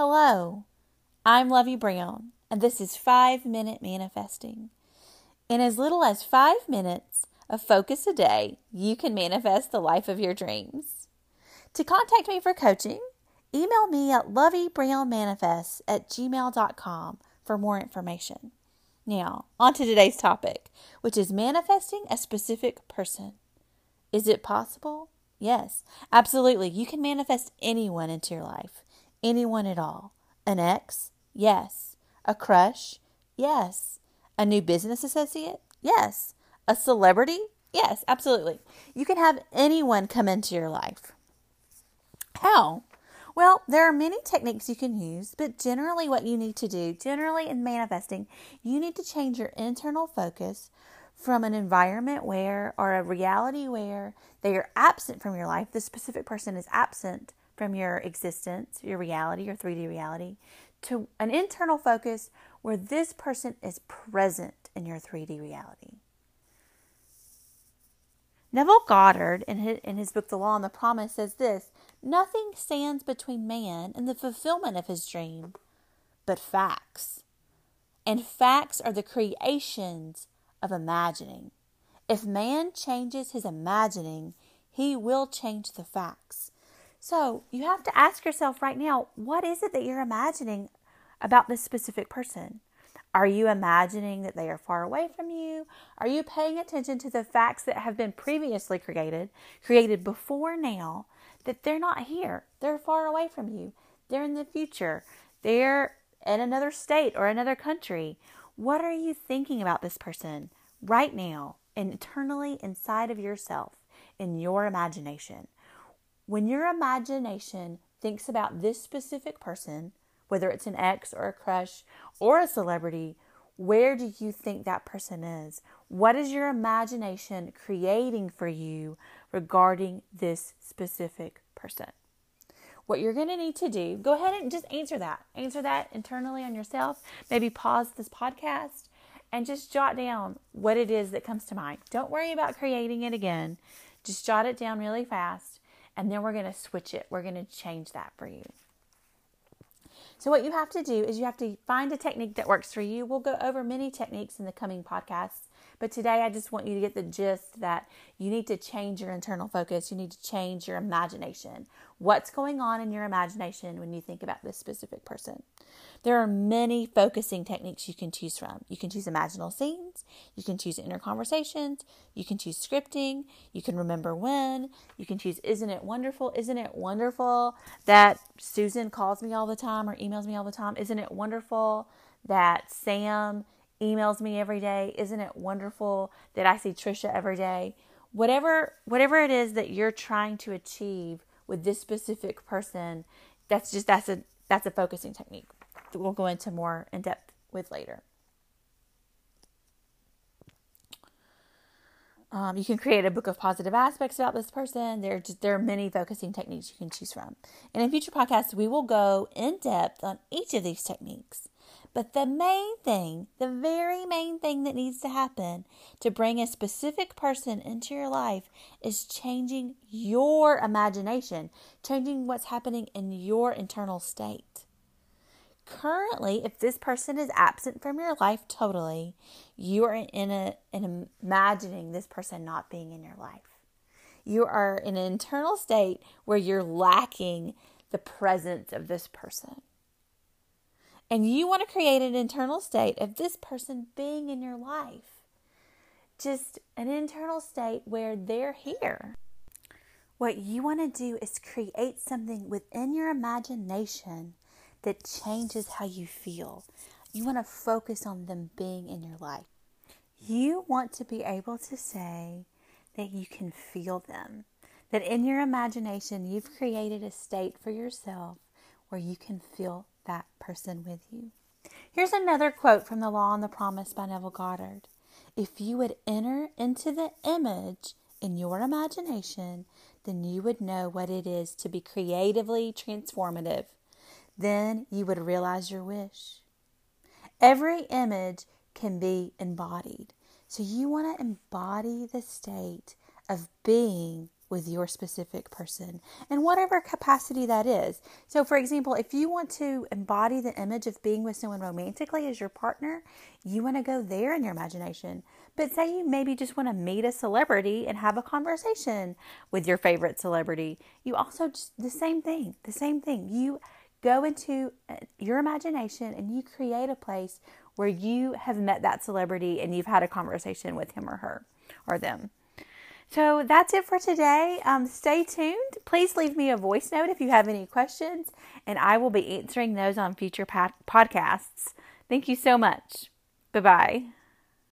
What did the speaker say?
Hello, I'm Lovey Brown, and this is 5 Minute Manifesting. In as little as 5 minutes of focus a day, you can manifest the life of your dreams. To contact me for coaching, email me at lovebrownmanifest at gmail.com for more information. Now, on to today's topic, which is manifesting a specific person. Is it possible? Yes, absolutely. You can manifest anyone into your life. Anyone at all. An ex? Yes. A crush? Yes. A new business associate? Yes. A celebrity? Yes, absolutely. You can have anyone come into your life. How? Well, there are many techniques you can use, but generally, what you need to do, generally in manifesting, you need to change your internal focus from an environment where or a reality where they are absent from your life. The specific person is absent from your existence, your reality, your 3D reality, to an internal focus where this person is present in your 3D reality. Neville Goddard, in his, in his book The Law and the Promise, says this Nothing stands between man and the fulfillment of his dream but facts. And facts are the creations of imagining. If man changes his imagining, he will change the facts. So you have to ask yourself right now what is it that you're imagining about this specific person? Are you imagining that they are far away from you? Are you paying attention to the facts that have been previously created, created before now, that they're not here? They're far away from you. They're in the future. They're in another state or another country. What are you thinking about this person right now, internally inside of yourself, in your imagination? When your imagination thinks about this specific person, whether it's an ex or a crush or a celebrity, where do you think that person is? What is your imagination creating for you regarding this specific person? What you're going to need to do, go ahead and just answer that. Answer that internally on yourself. Maybe pause this podcast and just jot down what it is that comes to mind. Don't worry about creating it again. Just jot it down really fast and then we're going to switch it. We're going to change that for you. So, what you have to do is you have to find a technique that works for you. We'll go over many techniques in the coming podcasts, but today I just want you to get the gist that you need to change your internal focus. You need to change your imagination. What's going on in your imagination when you think about this specific person? There are many focusing techniques you can choose from. You can choose imaginal scenes, you can choose inner conversations, you can choose scripting, you can remember when, you can choose isn't it wonderful? Isn't it wonderful that Susan calls me all the time or emails me all the time? Isn't it wonderful that Sam emails me every day? Isn't it wonderful that I see Trisha every day? Whatever whatever it is that you're trying to achieve with this specific person, that's just that's a that's a focusing technique we'll go into more in depth with later. Um, you can create a book of positive aspects about this person. There, just, there are many focusing techniques you can choose from. And in future podcasts, we will go in depth on each of these techniques. But the main thing, the very main thing that needs to happen to bring a specific person into your life is changing your imagination, changing what's happening in your internal state. Currently if this person is absent from your life totally you are in a in imagining this person not being in your life. You are in an internal state where you're lacking the presence of this person and you want to create an internal state of this person being in your life just an internal state where they're here what you want to do is create something within your imagination that changes how you feel. You want to focus on them being in your life. You want to be able to say that you can feel them, that in your imagination you've created a state for yourself where you can feel that person with you. Here's another quote from The Law and the Promise by Neville Goddard. If you would enter into the image in your imagination, then you would know what it is to be creatively transformative then you would realize your wish. Every image can be embodied. So you want to embody the state of being with your specific person in whatever capacity that is. So, for example, if you want to embody the image of being with someone romantically as your partner, you want to go there in your imagination. But say you maybe just want to meet a celebrity and have a conversation with your favorite celebrity, you also just the same thing, the same thing. You go into uh, your imagination and you create a place where you have met that celebrity and you've had a conversation with him or her or them. So that's it for today. Um, stay tuned. Please leave me a voice note if you have any questions, and I will be answering those on future podcasts. Thank you so much. Bye bye.